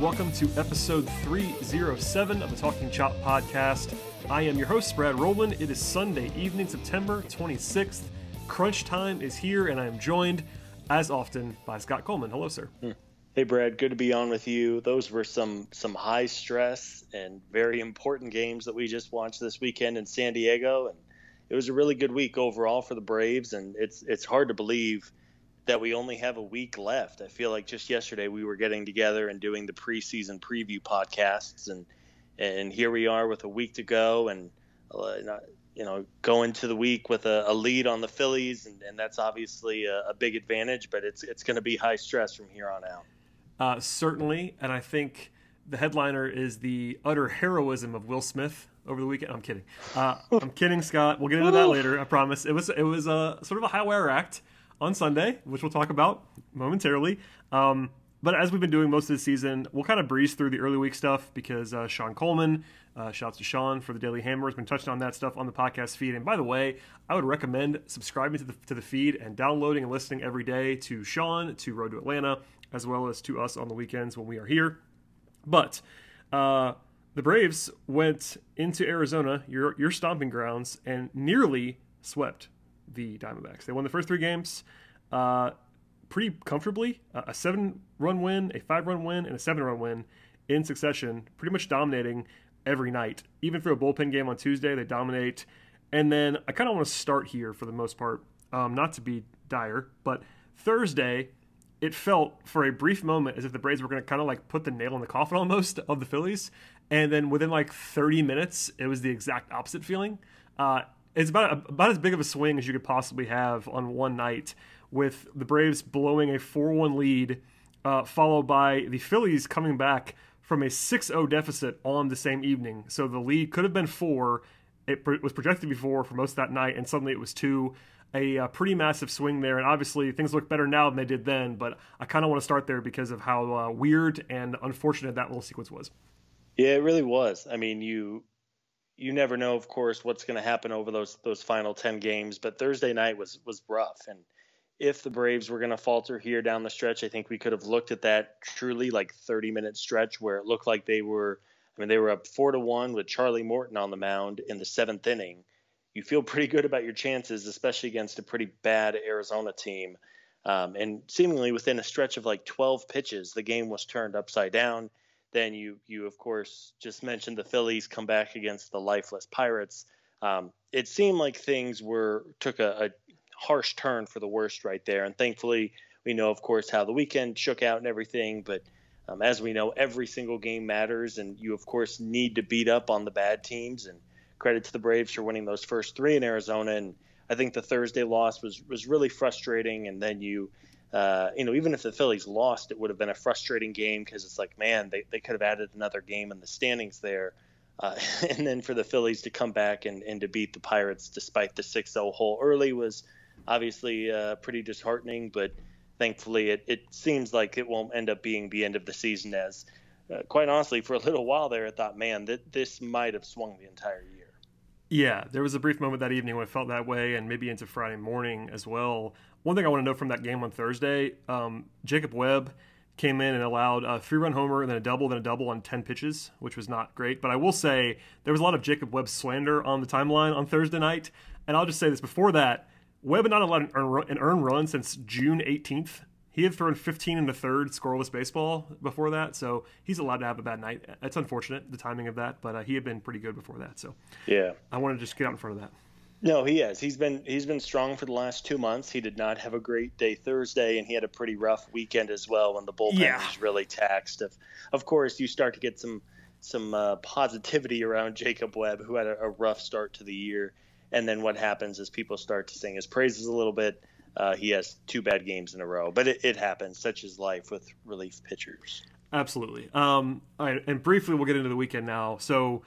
welcome to episode 307 of the Talking Chop podcast. I am your host, Brad Rowland. It is Sunday evening, September 26th. Crunch time is here, and I am joined, as often, by Scott Coleman. Hello, sir. Hmm. Hey Brad, good to be on with you. Those were some some high stress and very important games that we just watched this weekend in San Diego, and it was a really good week overall for the Braves. And it's it's hard to believe that we only have a week left. I feel like just yesterday we were getting together and doing the preseason preview podcasts, and and here we are with a week to go, and uh, you know going to the week with a, a lead on the Phillies, and, and that's obviously a, a big advantage, but it's it's going to be high stress from here on out. Uh, certainly, and I think the headliner is the utter heroism of Will Smith over the weekend. I'm kidding. Uh, I'm kidding, Scott. We'll get into that later. I promise. It was it was a sort of a high wire act on Sunday, which we'll talk about momentarily. Um, but as we've been doing most of the season, we'll kind of breeze through the early week stuff because uh, Sean Coleman, uh, shouts to Sean for the Daily Hammer, has been touching on that stuff on the podcast feed. And by the way, I would recommend subscribing to the, to the feed and downloading and listening every day to Sean, to Road to Atlanta, as well as to us on the weekends when we are here. But uh, the Braves went into Arizona, your your stomping grounds, and nearly swept the Diamondbacks. They won the first three games uh, pretty comfortably. Uh, a seven run win, a five run win, and a seven run win in succession, pretty much dominating every night. Even for a bullpen game on Tuesday, they dominate. And then I kind of want to start here for the most part, um, not to be dire, but Thursday, it felt for a brief moment as if the Braves were going to kind of like put the nail in the coffin almost of the Phillies. And then within like 30 minutes, it was the exact opposite feeling. Uh, it's about about as big of a swing as you could possibly have on one night, with the Braves blowing a four-one lead, uh, followed by the Phillies coming back from a 6-0 deficit on the same evening. So the lead could have been four. It was projected to be four for most of that night, and suddenly it was two. A uh, pretty massive swing there, and obviously things look better now than they did then. But I kind of want to start there because of how uh, weird and unfortunate that little sequence was. Yeah, it really was. I mean, you you never know, of course, what's going to happen over those those final ten games. But Thursday night was was rough, and if the Braves were going to falter here down the stretch, I think we could have looked at that truly like 30 minute stretch where it looked like they were. I mean, they were up four to one with Charlie Morton on the mound in the seventh inning. You feel pretty good about your chances, especially against a pretty bad Arizona team. Um, and seemingly within a stretch of like 12 pitches, the game was turned upside down. Then you you of course just mentioned the Phillies come back against the lifeless Pirates. Um, it seemed like things were took a, a, harsh turn for the worst right there, and thankfully we know of course how the weekend shook out and everything. But um, as we know, every single game matters, and you of course need to beat up on the bad teams. And credit to the Braves for winning those first three in Arizona. And I think the Thursday loss was was really frustrating. And then you uh, you know, even if the Phillies lost, it would have been a frustrating game because it's like, man, they, they could have added another game in the standings there. Uh, and then for the Phillies to come back and, and to beat the Pirates despite the 6 0 hole early was obviously uh, pretty disheartening. But thankfully, it, it seems like it won't end up being the end of the season as, uh, quite honestly, for a little while there, I thought, man, that this might have swung the entire year. Yeah, there was a brief moment that evening when it felt that way, and maybe into Friday morning as well. One thing I want to know from that game on Thursday um, Jacob Webb came in and allowed a three run homer and then a double, then a double on 10 pitches, which was not great. But I will say there was a lot of Jacob Webb slander on the timeline on Thursday night. And I'll just say this before that Webb had not allowed an earn, an earned run since June 18th He had thrown 15 in the third scoreless baseball before that, so he's allowed to have a bad night. It's unfortunate the timing of that, but uh, he had been pretty good before that. So yeah, I want to just get out in front of that. No, he has. He's been he's been strong for the last two months. He did not have a great day Thursday, and he had a pretty rough weekend as well when the bullpen yeah. was really taxed. Of of course, you start to get some some uh, positivity around Jacob Webb, who had a, a, rough start to the year, and then what happens is people start to sing his praises a little bit. Uh, he has two bad games in a row, but it, it happens. Such is life with relief pitchers. Absolutely. Um, all right, and briefly, we'll get into the weekend now. So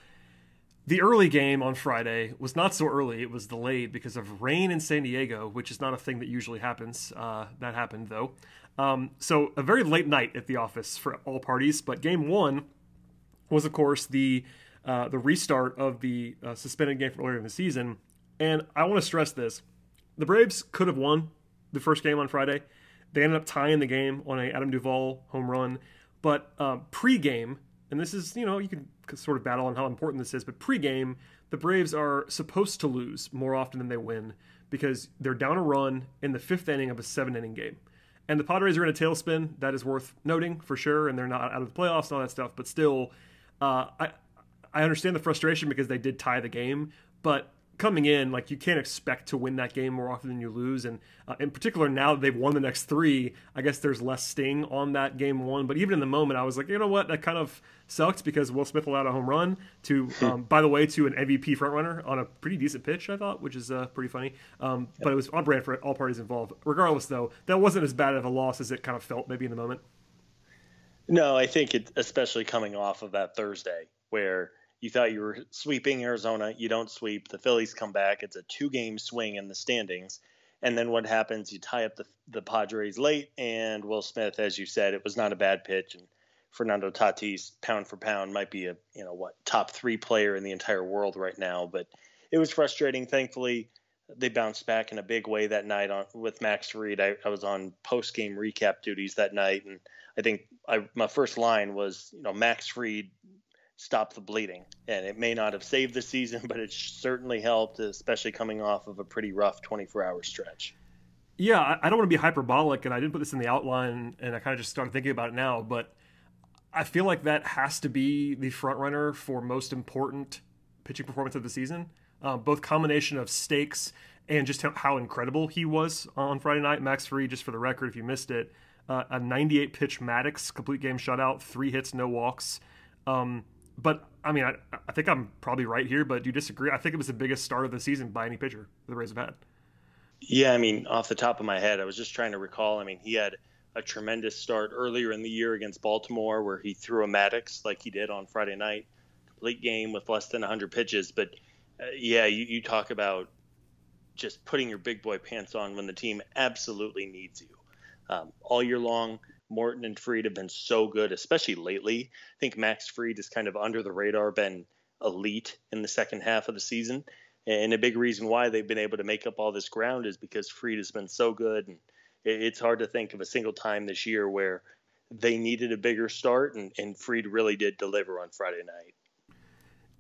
the early game on Friday was not so early. It was delayed because of rain in San Diego, which is not a thing that usually happens. Uh, that happened, though. Um, so, a very late night at the office for all parties. But game one was, of course, the, uh, the restart of the uh, suspended game from earlier in the season. And I want to stress this the Braves could have won the first game on Friday. They ended up tying the game on a Adam Duvall home run. But uh, pre-game, and this is, you know, you can sort of battle on how important this is, but pregame, the Braves are supposed to lose more often than they win because they're down a run in the fifth inning of a seven inning game. And the Padres are in a tailspin. That is worth noting for sure. And they're not out of the playoffs and all that stuff. But still, uh, I, I understand the frustration because they did tie the game. But coming in, like you can't expect to win that game more often than you lose. And uh, in particular, now that they've won the next three, I guess there's less sting on that game one. But even in the moment, I was like, you know what, that kind of sucked because Will Smith allowed a home run to, um, by the way, to an MVP frontrunner on a pretty decent pitch, I thought, which is uh, pretty funny. Um, but it was on brand for all parties involved. Regardless, though, that wasn't as bad of a loss as it kind of felt maybe in the moment. No, I think it, especially coming off of that Thursday where you thought you were sweeping Arizona. You don't sweep. The Phillies come back. It's a two game swing in the standings. And then what happens? You tie up the, the Padres late, and Will Smith, as you said, it was not a bad pitch. And Fernando Tatis, pound for pound, might be a you know what top three player in the entire world right now. But it was frustrating. Thankfully, they bounced back in a big way that night on with Max Fried. I, I was on post game recap duties that night, and I think I, my first line was, you know, Max Fried stop the bleeding. And it may not have saved the season, but it certainly helped, especially coming off of a pretty rough 24 hour stretch. Yeah, I don't want to be hyperbolic, and I didn't put this in the outline, and I kind of just started thinking about it now, but I feel like that has to be the front runner for most important pitching performance of the season. Uh, both combination of stakes and just how incredible he was on Friday night. Max Fried, just for the record, if you missed it, uh, a 98 pitch Maddux complete game shutout, three hits, no walks. Um, but I mean, I, I think I'm probably right here, but do you disagree? I think it was the biggest start of the season by any pitcher the Braves have had. Yeah, I mean, off the top of my head, I was just trying to recall. I mean, he had a tremendous start earlier in the year against Baltimore, where he threw a Maddux like he did on Friday night, complete game with less than 100 pitches. But uh, yeah, you, you talk about just putting your big boy pants on when the team absolutely needs you. Um, all year long, Morton and Fried have been so good, especially lately. I think Max Fried is kind of under the radar, been elite in the second half of the season. And a big reason why they've been able to make up all this ground is because Fried has been so good. And it's hard to think of a single time this year where they needed a bigger start, and, and Fried really did deliver on Friday night.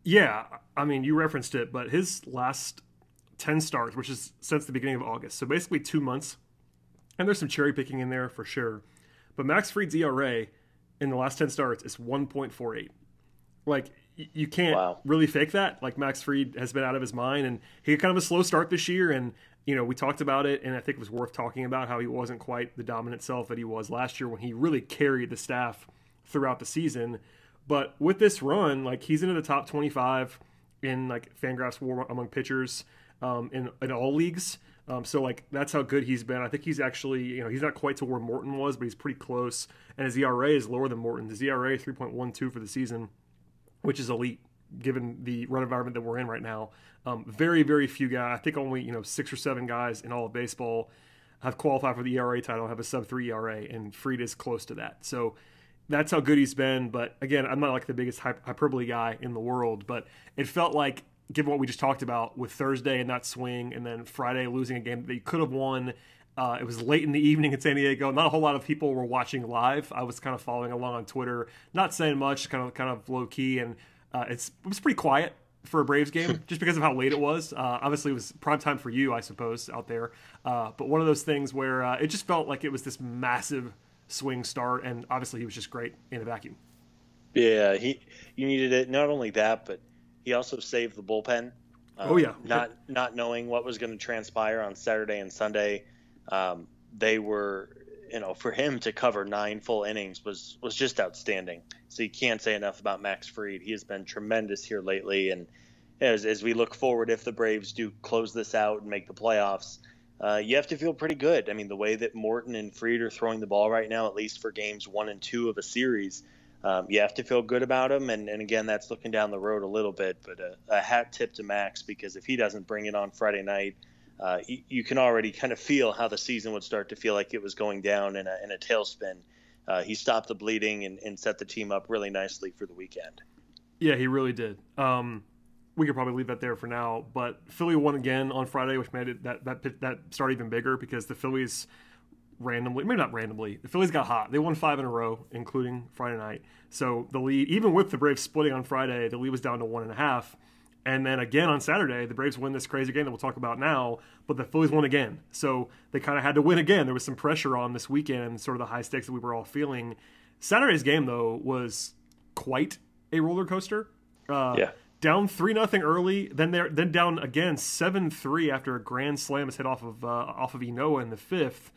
Yeah, I mean, you referenced it, but his last 10 starts, which is since the beginning of August, so basically two months, and there's some cherry picking in there for sure but Max Fried's ERA in the last 10 starts is 1.48. Like, you can't wow. really fake that. Like, Max Fried has been out of his mind, and he had kind of a slow start this year. And, you know, we talked about it, and I think it was worth talking about how he wasn't quite the dominant self that he was last year when he really carried the staff throughout the season. But with this run, like, he's into the top 25 in, like, Fangraphs WAR among pitchers um, in, in all leagues. Um, so like that's how good he's been. I think he's actually you know he's not quite to where Morton was, but he's pretty close. And his ERA is lower than Morton. His ERA three point one two for the season, which is elite given the run environment that we're in right now. Um, very very few guys. I think only you know six or seven guys in all of baseball have qualified for the ERA title, have a sub three ERA, and Fried is close to that. So that's how good he's been. But again, I'm not like the biggest hyperbole guy in the world, but it felt like given what we just talked about with Thursday and that swing, and then Friday losing a game that you could have won. Uh, it was late in the evening in San Diego. Not a whole lot of people were watching live. I was kind of following along on Twitter, not saying much, kind of kind of low key, and uh, it's it was pretty quiet for a Braves game just because of how late it was. Uh, obviously, it was prime time for you, I suppose, out there. Uh, but one of those things where uh, it just felt like it was this massive swing start, and obviously he was just great in a vacuum. Yeah, he you needed it. Not only that, but he also saved the bullpen. Uh, oh yeah, not not knowing what was going to transpire on Saturday and Sunday, um, they were you know for him to cover nine full innings was was just outstanding. So you can't say enough about Max Fried. He has been tremendous here lately, and as as we look forward, if the Braves do close this out and make the playoffs. Uh, you have to feel pretty good. I mean, the way that Morton and Fried are throwing the ball right now, at least for games one and two of a series, um, you have to feel good about him. And, and again, that's looking down the road a little bit, but a, a hat tip to Max because if he doesn't bring it on Friday night, uh, you, you, can already kind of feel how the season would start to feel like it was going down in a, in a tailspin. Uh, he stopped the bleeding and, and, set the team up really nicely for the weekend. Yeah, he really did. Um, we could probably leave that there for now, but Philly won again on Friday, which made it that that that start even bigger because the Phillies randomly, maybe not randomly, the Phillies got hot. They won five in a row, including Friday night. So the lead, even with the Braves splitting on Friday, the lead was down to one and a half. And then again on Saturday, the Braves win this crazy game that we'll talk about now, but the Phillies won again. So they kind of had to win again. There was some pressure on this weekend, sort of the high stakes that we were all feeling. Saturday's game, though, was quite a roller coaster. Uh, yeah. Down three nothing early, then they then down again seven three after a grand slam is hit off of uh, off of Ynoa in the fifth,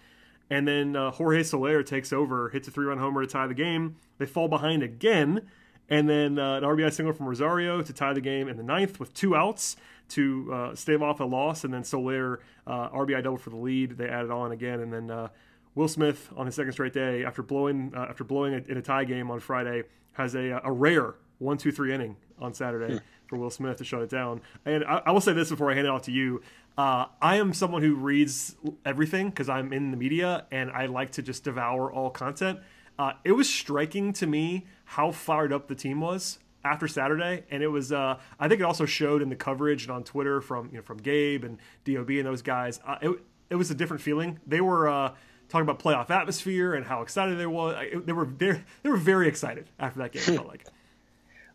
and then uh, Jorge Soler takes over, hits a three run homer to tie the game. They fall behind again, and then uh, an RBI single from Rosario to tie the game in the ninth with two outs to uh, stave off a loss, and then Soler uh, RBI double for the lead. They added on again, and then uh, Will Smith on his second straight day after blowing uh, after blowing a, in a tie game on Friday has a, a rare one two three inning on Saturday. Hmm. For Will Smith to shut it down, and I, I will say this before I hand it off to you: uh, I am someone who reads everything because I'm in the media and I like to just devour all content. Uh, it was striking to me how fired up the team was after Saturday, and it was. Uh, I think it also showed in the coverage and on Twitter from you know from Gabe and Dob and those guys. Uh, it it was a different feeling. They were uh, talking about playoff atmosphere and how excited they were. They were they, they were very excited after that game. I felt like.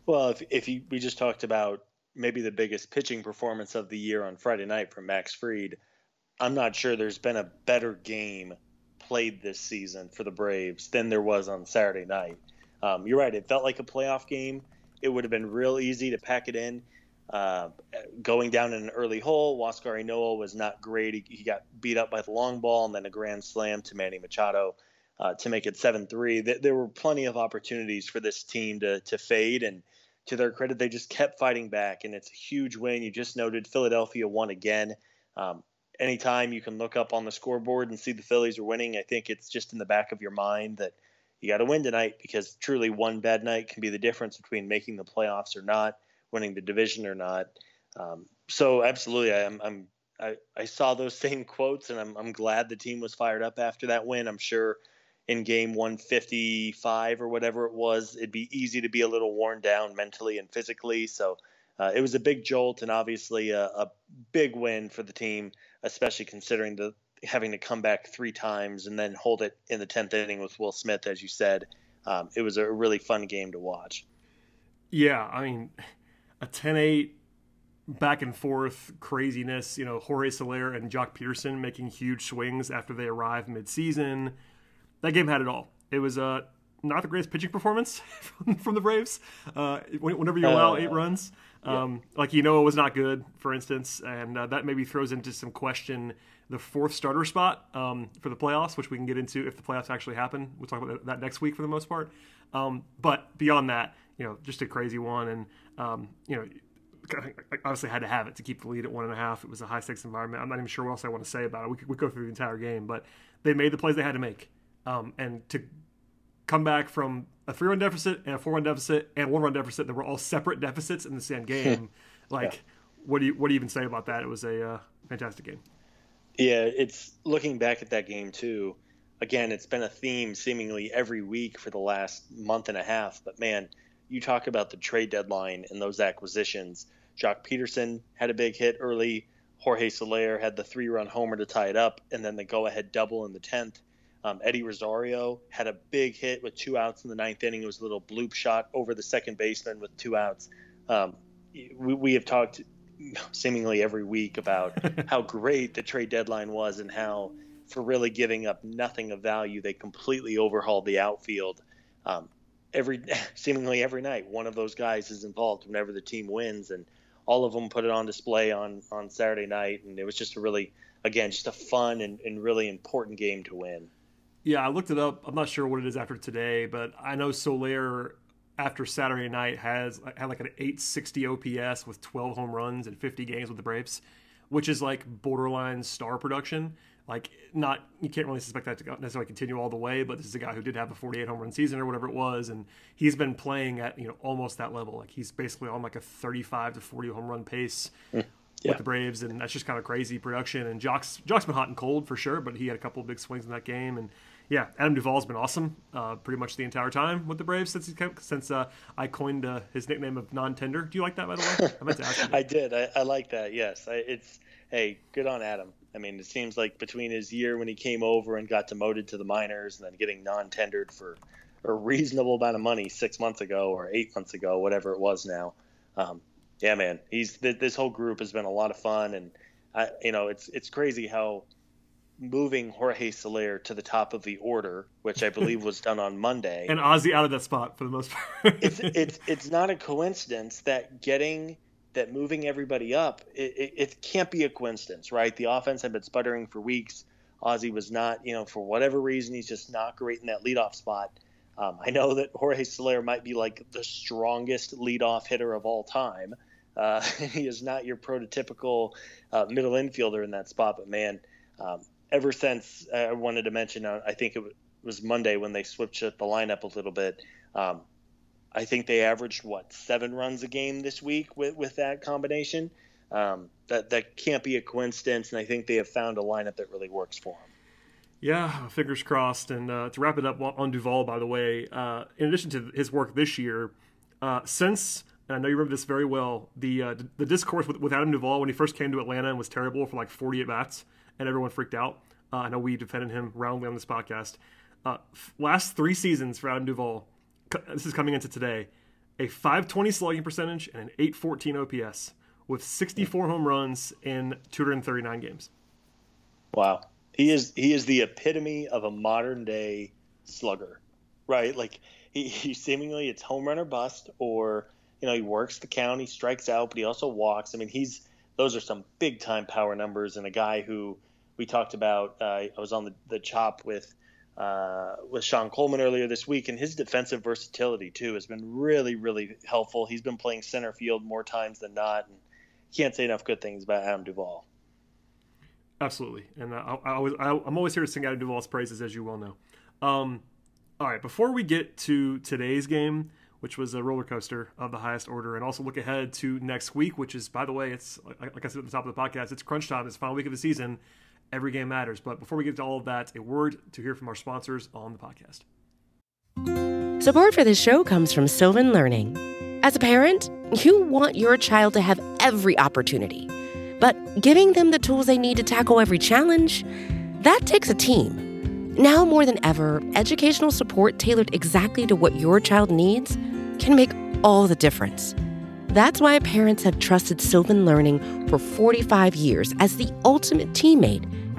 Well, if if you, we just talked about maybe the biggest pitching performance of the year on Friday night from Max Fried, I'm not sure there's been a better game played this season for the Braves than there was on Saturday night. Um, you're right. It felt like a playoff game. It would have been real easy to pack it in. Uh, going down in an early hole, Huascar Ynoa was not great. He, he, got beat up by the long ball and then a grand slam to Manny Machado uh, to make it 7 3. There were plenty of opportunities for this team to, to fade, and to their credit, they just kept fighting back, and it's a huge win. You just noted Philadelphia won again. Um, anytime you can look up on the scoreboard and see the Phillies are winning, I think it's just in the back of your mind that you got to win tonight because truly one bad night can be the difference between making the playoffs or not, winning the division or not. Um, so absolutely, I'm, I'm I, I, saw those same quotes, and I'm, I'm glad the team was fired up after that win. I'm sure in game 155 or whatever it was, it'd be easy to be a little worn down mentally and physically. So uh, it was a big jolt and obviously a, a, big win for the team, especially considering the having to come back three times and then hold it in the 10th inning with Will Smith, as you said. Um, it was a really fun game to watch. Yeah, I mean, a 10 8 back and forth craziness. You know, Jorge Soler and Joc Pederson making huge swings after they arrived midseason that game had it all. It was uh, not the greatest pitching performance from, from the Braves. Uh, whenever you allow eight uh, runs, um, yeah. like you know, it was not good, for instance, and uh, that maybe throws into some question the fourth starter spot um, for the playoffs, which we can get into if the playoffs actually happen. We'll talk about that next week for the most part. Um, but beyond that, you know, just a crazy one, and um, you know. obviously had to have it to keep the lead at one and a half. It was a high stakes environment. I'm not even sure what else I want to say about it. We could, we could go through the entire game, but they made the plays they had to make um, and to come back from a three run deficit and a four run deficit and one run deficit that were all separate deficits in the same game. like, yeah. what do you what do you even say about that? It was a uh, fantastic game. Yeah, it's looking back at that game too. Again, it's been a theme seemingly every week for the last month and a half. But man, you talk about the trade deadline and those acquisitions. Joc Pederson had a big hit early. Jorge Soler had the three run homer to tie it up, and then the go ahead double in the 10th. Um, Eddie Rosario had a big hit with two outs in the ninth inning. It was a little bloop shot over the second baseman with two outs. Um, we, we have talked seemingly every week about how great the trade deadline was and how for really giving up nothing of value they completely overhauled the outfield um, every seemingly every night one of those guys is involved whenever the team wins and all of them put it on display on on saturday night and it was just a really again just a fun and, and really important game to win yeah i looked it up i'm not sure what it is after today but i know soler after Saturday night has had like an 860 OPS with 12 home runs and 50 games with the Braves, which is like borderline star production. Like not you can't really suspect that to necessarily continue all the way, but this is a guy who did have a 48 home run season or whatever it was, and he's been playing at you know almost that level. Like he's basically on like a 35 to 40 home run pace. Mm, yeah. With the Braves, and that's just kind of crazy production. And Joc's Joc's been hot and cold for sure, but he had a couple of big swings in that game, and yeah, Adam Duvall's been awesome uh, pretty much the entire time with the Braves since he since uh, I coined uh, his nickname of non-tender. Do you like that by the way? I meant to ask. I did. I, I, like that. Yes, I, it's hey, good on Adam. I mean, it seems like between his year when he came over and got demoted to the minors, and then getting non-tendered for a reasonable amount of money six months ago or eight months ago, whatever it was now. Um, yeah, man, he's this whole group has been a lot of fun, and I, you know, it's it's crazy how moving Jorge Soler to the top of the order, which I believe was done on Monday, and Ozzie out of that spot for the most part. it's it's it's not a coincidence that getting that moving everybody up, it, it, it, can't be a coincidence, right? The offense had been sputtering for weeks. Ozzie was not, you know, for whatever reason, he's just not great in that leadoff spot. Um, I know that Jorge Soler might be like the strongest leadoff hitter of all time. Uh, he is not your prototypical uh, middle infielder in that spot, but man, um, ever since uh, I wanted to mention, uh, I think it was Monday when they switched the lineup a little bit. Um, I think they averaged what seven runs a game this week with with that combination. Um, that that can't be a coincidence, and I think they have found a lineup that really works for them. Yeah, fingers crossed. And uh, to wrap it up on Duvall, by the way, uh, in addition to his work this year, uh, since and I know you remember this very well, the uh, the discourse with, with Adam Duvall when he first came to Atlanta and was terrible for like 40 at bats and everyone freaked out. Uh, I know we defended him roundly on this podcast. Uh, last three seasons for Adam Duvall, this is coming into today, a 520 slugging percentage and an 814 OPS with 64 home runs in 239 games. Wow. He is he is the epitome of a modern day slugger, right? Like he, he seemingly it's home run or bust, or you know he works the count, he strikes out, but he also walks. I mean, he's those are some big time power numbers, and a guy who we talked about. Uh, I was on the, the chop with uh, with Sean Coleman earlier this week, and his defensive versatility too has been really, really helpful. He's been playing center field more times than not, and can't say enough good things about Adam Duvall. Absolutely, and I, I always, I, am always here to sing Adam Duvall's praises, as you well know. Um, all right, before we get to today's game, which was a roller coaster of the highest order, and also look ahead to next week, which is, by the way, it's like I said at the top of the podcast, it's crunch time. It's final week of the season every game matters. But before we get to all of that, a word to hear from our sponsors on the podcast. Support for this show comes from Sylvan Learning. As a parent, you want your child to have every opportunity, but giving them the tools they need to tackle every challenge, that takes a team. Now more than ever, educational support tailored exactly to what your child needs can make all the difference. That's why parents have trusted Sylvan Learning for 45 years as the ultimate teammate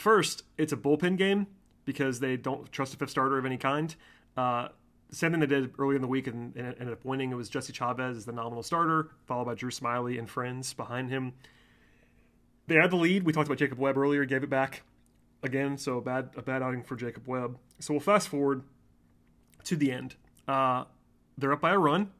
first, it's a bullpen game because they don't trust a fifth starter of any kind. Uh, same thing they did early in the week and, and ended up winning. It was Jesse Chavez as the nominal starter, followed by Drew Smyly and friends behind him. They had the lead. We talked about Jacob Webb earlier, gave it back again, so a bad a bad outing for Jacob Webb. So we'll fast forward to the end. Uh, they're up by a run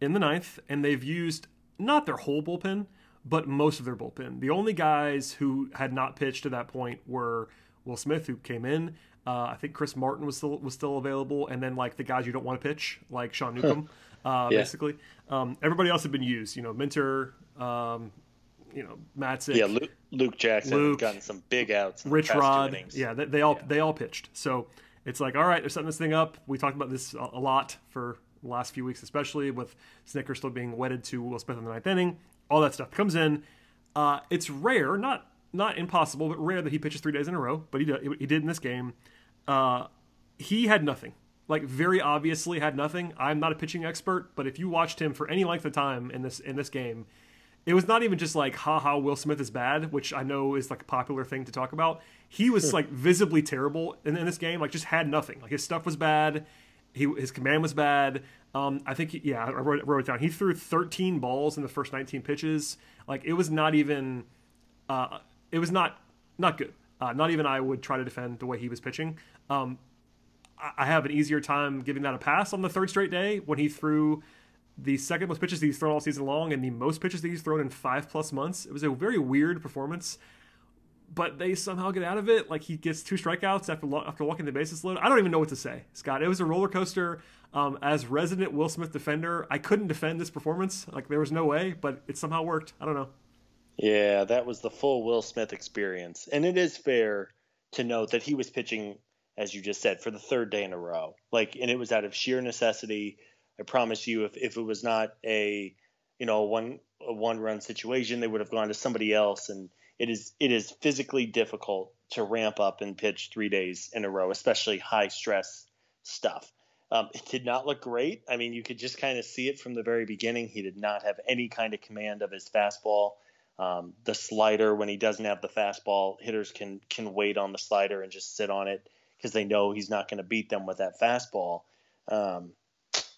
in the ninth, and they've used not their whole bullpen, but most of their bullpen. The only guys who had not pitched to that point were Will Smith, who came in. Uh, I think Chris Martin was still was still available, and then like the guys you don't want to pitch, like Sean Newcomb, uh, Yeah. basically. Um, everybody else had been used. You know, Minter, um, you know, Matzek, Yeah, Luke, Luke Jackson Luke, gotten some big outs. Rich Rod. Yeah, they, they all Yeah. they all pitched. So it's like, all right, they're setting this thing up. We talked about this a, a lot for the last few weeks, especially with Snitker still being wedded to Will Smith in the ninth inning. All that stuff comes in. Uh, it's rare, not not impossible, but rare that he pitches three days in a row. But he did, he did in this game. Uh, he had nothing. Like very obviously had nothing. I'm not a pitching expert, but if you watched him for any length of time in this in this game, it was not even just like haha Will Smith is bad, which I know is like a popular thing to talk about. He was like visibly terrible in, in this game. Like just had nothing. Like his stuff was bad. He his command was bad. Um, I think yeah, I wrote, wrote it down. He threw 13 balls in the first 19 pitches. Like it was not even. Uh, it was not not good. Uh, not even I would try to defend the way he was pitching. Um, I- I have an easier time giving that a pass on the third straight day when he threw the second most pitches he's thrown all season long and the most pitches that he's thrown in five plus months. It was a very weird performance, but they somehow get out of it. Like he gets two strikeouts after lo- after walking the bases loaded. I don't even know what to say, Scott. It was a roller coaster. Um, as resident Will Smith defender, I couldn't defend this performance. Like there was no way, but it somehow worked. I don't know. Yeah, that was the full Will Smith experience. And it is fair to note that he was pitching, as you just said, for the third day in a row. Like, and it was out of sheer necessity. I promise you, if, if it was not a, you know, one a one run situation, they would have gone to somebody else. And it is it is physically difficult to ramp up and pitch three days in a row, especially high stress stuff. Um, it did not look great. I mean, you could just kind of see it from the very beginning. He did not have any kind of command of his fastball. Um, the slider, when he doesn't have the fastball, hitters can can wait on the slider and just sit on it because they know he's not going to beat them with that fastball. Um,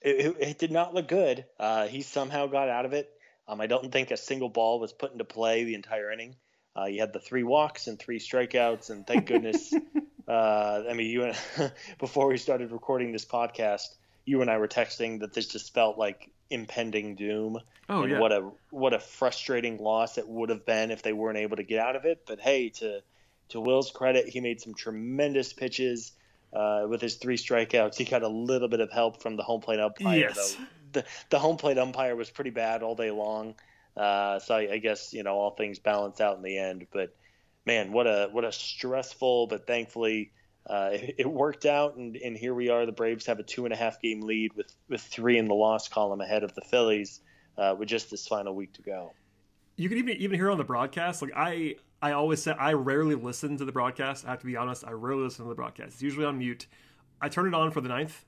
it, it, did not look good. Uh, he somehow got out of it. Um, I don't think a single ball was put into play the entire inning. Uh, you had the three walks and three strikeouts, and thank goodness. uh, I mean, you and before we started recording this podcast, you and I were texting that this just felt like impending doom. Oh and yeah. what a what a frustrating loss it would have been if they weren't able to get out of it. But hey, to to Will's credit, he made some tremendous pitches uh, with his three strikeouts. He got a little bit of help from the home plate umpire, Yes. though. The the home plate umpire was pretty bad all day long. Uh, so I, I guess you know all things balance out in the end. But man, what a what a stressful, but thankfully uh, it, it worked out, and, and here we are. The Braves have a two and a half game lead with with three in the loss column ahead of the Phillies uh, with just this final week to go. you can even even hear on the broadcast. Like I, I always say I rarely listen to the broadcast. I have to be honest. I rarely listen to the broadcast. It's usually on mute. I turned it on for the ninth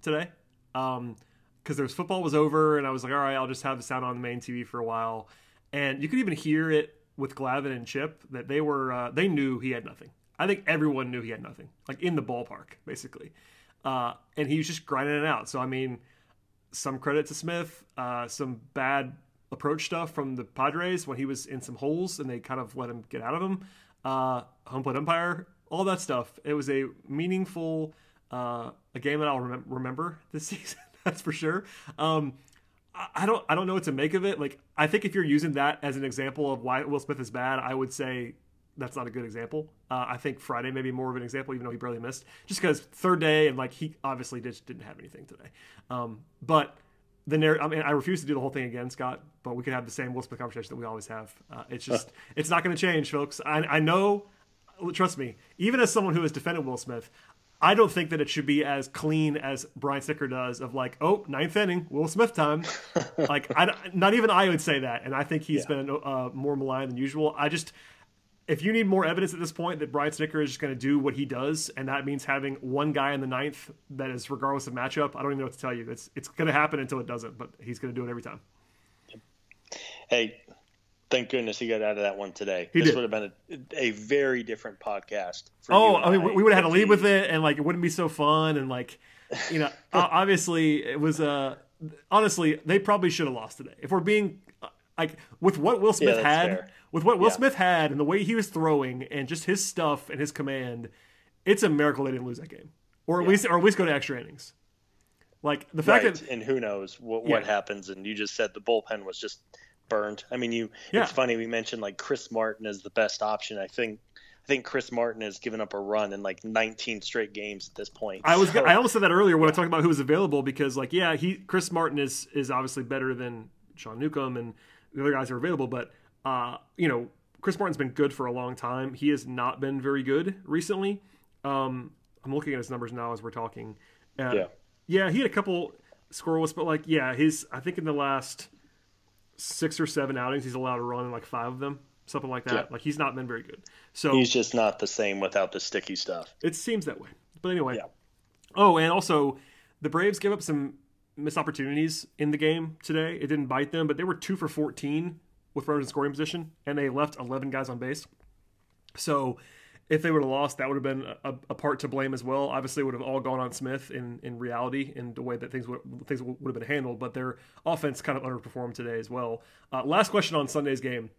today, um, because there was football was over, and I was like, all right, I'll just have the sound on the main TV for a while, and you could even hear it with Glavine and Chip that they were uh, they knew he had nothing. I think everyone knew he had nothing, like in the ballpark, basically, uh, and he was just grinding it out. So I mean, some credit to Smith, uh, some bad approach stuff from the Padres when he was in some holes and they kind of let him get out of them. Uh, home plate umpire, all that stuff. It was a meaningful, uh, a game that I'll remem- remember this season. That's for sure. Um, I- don't, I don't know what to make of it. Like, I think if you're using that as an example of why Will Smith is bad, I would say that's not a good example. Uh, I think Friday may be more of an example, even though he barely missed, just because third day and like he obviously just didn't have anything today. Um, but the narr- I mean, I refuse to do the whole thing again, Scott. But we could have the same Will Smith conversation that we always have. Uh, it's just, it's not going to change, folks. I, I know, trust me, even as someone who has defended Will Smith, I don't think that it should be as clean as Brian Snitker does of like, oh, ninth inning, Will Smith time. like, I, not even I would say that. And I think he's yeah. been uh, more maligned than usual. I just, if you need more evidence at this point that Brian Snitker is just going to do what he does, and that means having one guy in the ninth that is regardless of matchup, I don't even know what to tell you. It's it's going to happen until it doesn't, but he's going to do it every time. Hey, thank goodness he got out of that one today. He this did. would have been a, a very different podcast. oh, I mean, I. we would have had to lead with it, and like it wouldn't be so fun, and like, you know, obviously it was. Uh, honestly, they probably should have lost today. If we're being like with what Will Smith yeah, had, fair. with what Will Yeah. Smith had, and the way he was throwing, and just his stuff and his command, it's a miracle they didn't lose that game, or at Yeah. least, or at least go to extra innings. Like the fact right, that and who knows what, what happens? And you just said the bullpen was just burned. I mean, you. Yeah. It's funny we mentioned like Chris Martin is the best option. I think. I think Chris Martin has given up a run in like 19 straight games at this point. I was So- I almost said that earlier when I talked about who was available because like yeah he Chris Martin is is obviously better than Sean Newcomb and the other guys who are available but uh you know Chris Martin's been good for a long time he has not been very good recently um I'm looking at his numbers now as we're talking uh, Yeah. yeah he had a couple scoreless but like yeah his I think in the last six or seven outings he's allowed to run in like five of them something like that Yeah. like he's not been very good so He's just not the same without the sticky stuff. it seems that way. But anyway. Yeah. Oh, and also the Braves gave up some missed opportunities in the game today. It didn't bite them, but they were two for 14 with runners in scoring position, and they left 11 guys on base. So if they would have lost, that would have been a, a part to blame as well. Obviously, it would have all gone on Smith in, in reality in the way that things would things would have been handled. But their offense kind of underperformed today as well. Uh, last question on Sunday's game: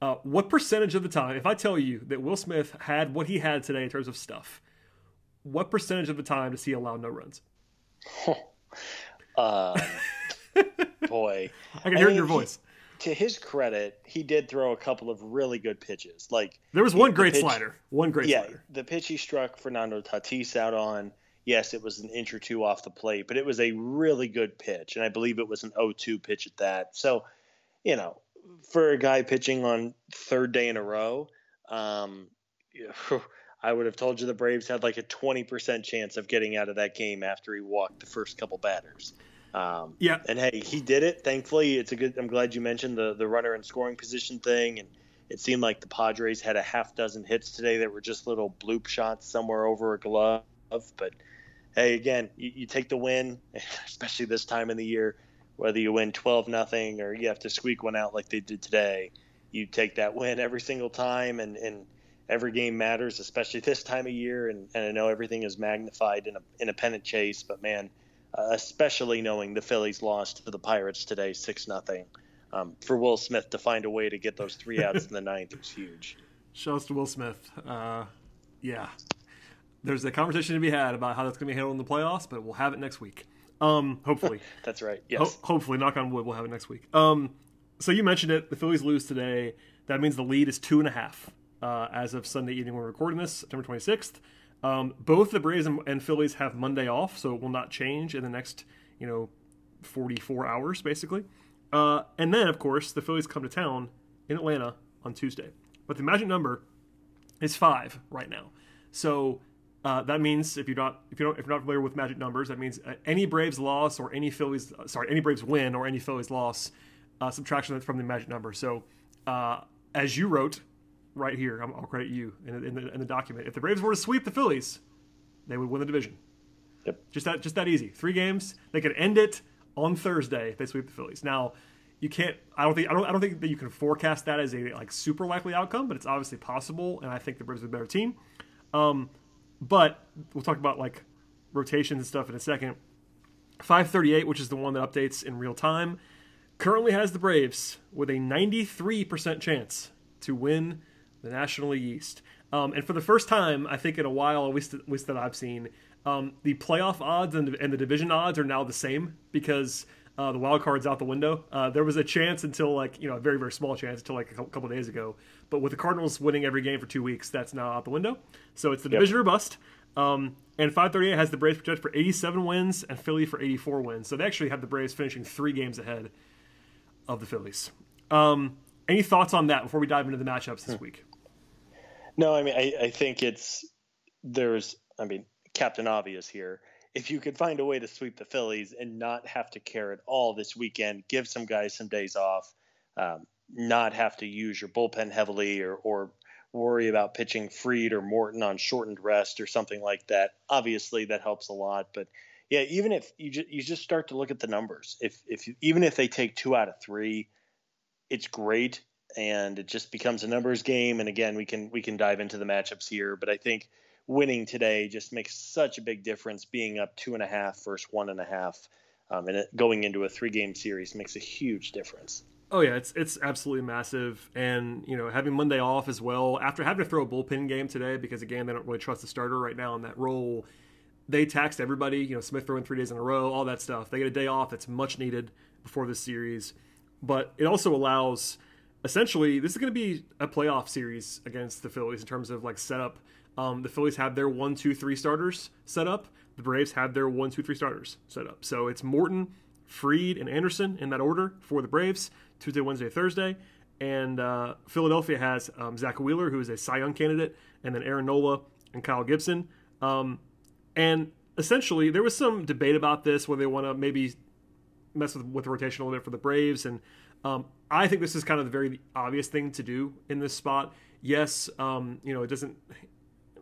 uh, What percentage of the time, if I tell you that Will Smith had what he had today in terms of stuff, what percentage of the time does he allow no runs? Um, boy, I can hear it in your voice. To his credit, he did throw a couple of really good pitches. Like There was one the great pitch- slider. One great yeah, slider. the pitch he struck Fernando Tatis out on. Yes, it was an inch or two off the plate, but it was a really good pitch, and I believe it was an 0-2 pitch at that. So, you know, for a guy pitching on third day in a row, um, I would have told you the Braves had like a 20% chance of getting out of that game after he walked the first couple batters. Um, Yeah. and hey, he did it. Thankfully, it's a good. I'm glad you mentioned the the runner and scoring position thing. And it seemed like the Padres had a half dozen hits today that were just little bloop shots somewhere over a glove. But hey, again, you, you take the win, especially this time in the year. Whether you win 12 nothing or you have to squeak one out like they did today, you take that win every single time. And and every game matters, especially this time of year. And, and I know everything is magnified in a in a pennant chase, but man especially knowing the Phillies lost to the Pirates today, six nothing. Um, for Will Smith to find a way to get those three outs in the ninth was huge. Shouts to Will Smith. Uh, yeah. There's a conversation to be had about how that's going to be handled in the playoffs, but we'll have it next week. Um, hopefully. That's right. Ho- Yes. hopefully, knock on wood, we'll have it next week. Um, so you mentioned it. The Phillies lose today. That means the lead is two and a half uh, as of Sunday evening when we're recording this, September 26th. Um, both the Braves and, and Phillies have Monday off, so it will not change in the next, you know, 44 hours, basically. Uh, and then, of course, the Phillies come to town in Atlanta on Tuesday. But the magic number is five right now. So uh, that means if you're not if you don't if you're not familiar with magic numbers, that means uh, any Braves loss or any Phillies uh, sorry any Braves win or any Phillies loss, uh, subtraction from the magic number. So uh, as you wrote right here, I'm, I'll credit you in, the- in, the, in the document. If the Braves were to sweep the Phillies, they would win the division. Yep. Just that just that easy. Three games. They could end it on Thursday if they sweep the Phillies. Now, you can't I don't think I don't I don't think that you can forecast that as a like super likely outcome, but it's obviously possible and I think the Braves are a better team. Um but we'll talk about like rotations and stuff in a second. 538, which is the one that updates in real time, currently has the Braves with a 93% chance to win the National League East. Um, and for the first time, I think in a while, at least, at least that I've seen, um, the playoff odds and, and the division odds are now the same because uh, the wild card's out the window. Uh, there was a chance until like you know a very very small chance until like a cou- couple days ago, but with the Cardinals winning every game for two weeks, that's now out the window. So it's the division or bust. Um, and 538 has the Braves projected for 87 wins and Philly for 84 wins. So they actually have the Braves finishing three games ahead of the Phillies. Um, any thoughts on that before we dive into the matchups this week? No, I mean, I, I think it's there's, I mean, Captain Obvious here. If you could find a way to sweep the Phillies and not have to care at all this weekend, give some guys some days off, um, not have to use your bullpen heavily or, or worry about pitching Fried or Morton on shortened rest or something like that. Obviously, that helps a lot. But yeah, even if you just, you just start to look at the numbers, if if you, even if they take two out of three, it's great and it just becomes a numbers game. And again, we can we can dive into the matchups here, but I think winning today just makes such a big difference. Being up two and a half versus one and a half, um, and it, going into a three game series makes a huge difference. Oh yeah, it's it's absolutely massive, and you know having Monday off as well after having to throw a bullpen game today because again they don't really trust the starter right now in that role. They taxed everybody, you know Smith throwing three days in a row, all that stuff. They get a day off that's much needed before this series, but it also allows essentially this is going to be a playoff series against the Phillies in terms of like setup. Um, the Phillies have their one, two, three starters set up. The Braves have their one, two, three starters set up. So it's Morton, Fried, and Anderson in that order for the Braves Tuesday, Wednesday, Thursday. And uh, Philadelphia has um, Zack Wheeler, who is a Cy Young candidate, and then Aaron Nola and Kyle Gibson. Um, and essentially, there was some debate about this, where they want to maybe mess with, with rotation a little bit for the Braves. And um, I think this is kind of the very obvious thing to do in this spot. Yes, um, you know, it doesn't.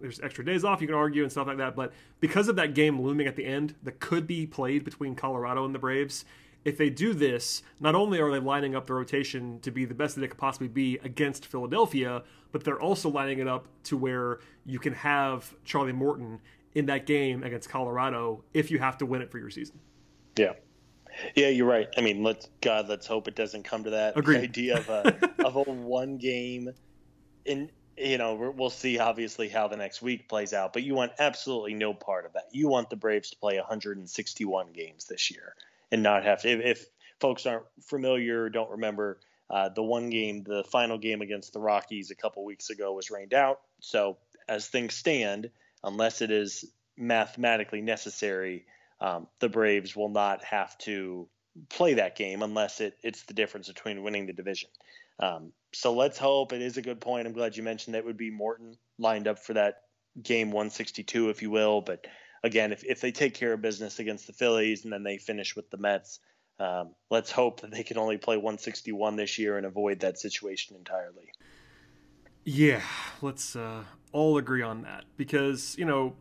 There's extra days off, you can argue and stuff like that, but because of that game looming at the end that could be played between Colorado and the Braves, if they do this, not only are they lining up the rotation to be the best that they could possibly be against Philadelphia, but they're also lining it up to where you can have Charlie Morton in that game against Colorado if you have to win it for your season. Yeah. Yeah, you're right. I mean, let's God, let's hope it doesn't come to that. Agreed. The idea of a of a one game, in you know, we'll see obviously how the next week plays out. But you want absolutely no part of that. You want the Braves to play 161 games this year and not have to. If, if folks aren't familiar, or don't remember, uh, the one game, the final game against the Rockies a couple weeks ago was rained out. So as things stand, unless it is mathematically necessary um, the Braves will not have to play that game unless it, it's the difference between winning the division. Um, so let's hope it is a good point. I'm glad you mentioned that would be Morton lined up for that game 162, if you will. But again, if, if they take care of business against the Phillies and then they finish with the Mets, um, let's hope that they can only play 161 this year and avoid that situation entirely. Yeah, let's uh, all agree on that because, you know,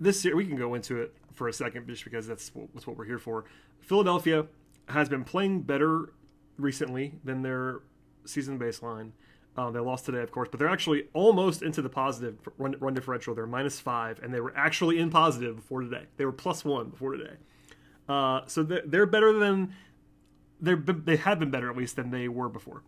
this year we can go into it for a second, just because that's that's what we're here for. Philadelphia has been playing better recently than their season baseline. Uh, they lost today, of course, but they're actually almost into the positive run, run differential. They're minus five, and they were actually in positive before today. They were plus one before today. Uh, so they're, they're better than they're they have been better at least than they were before.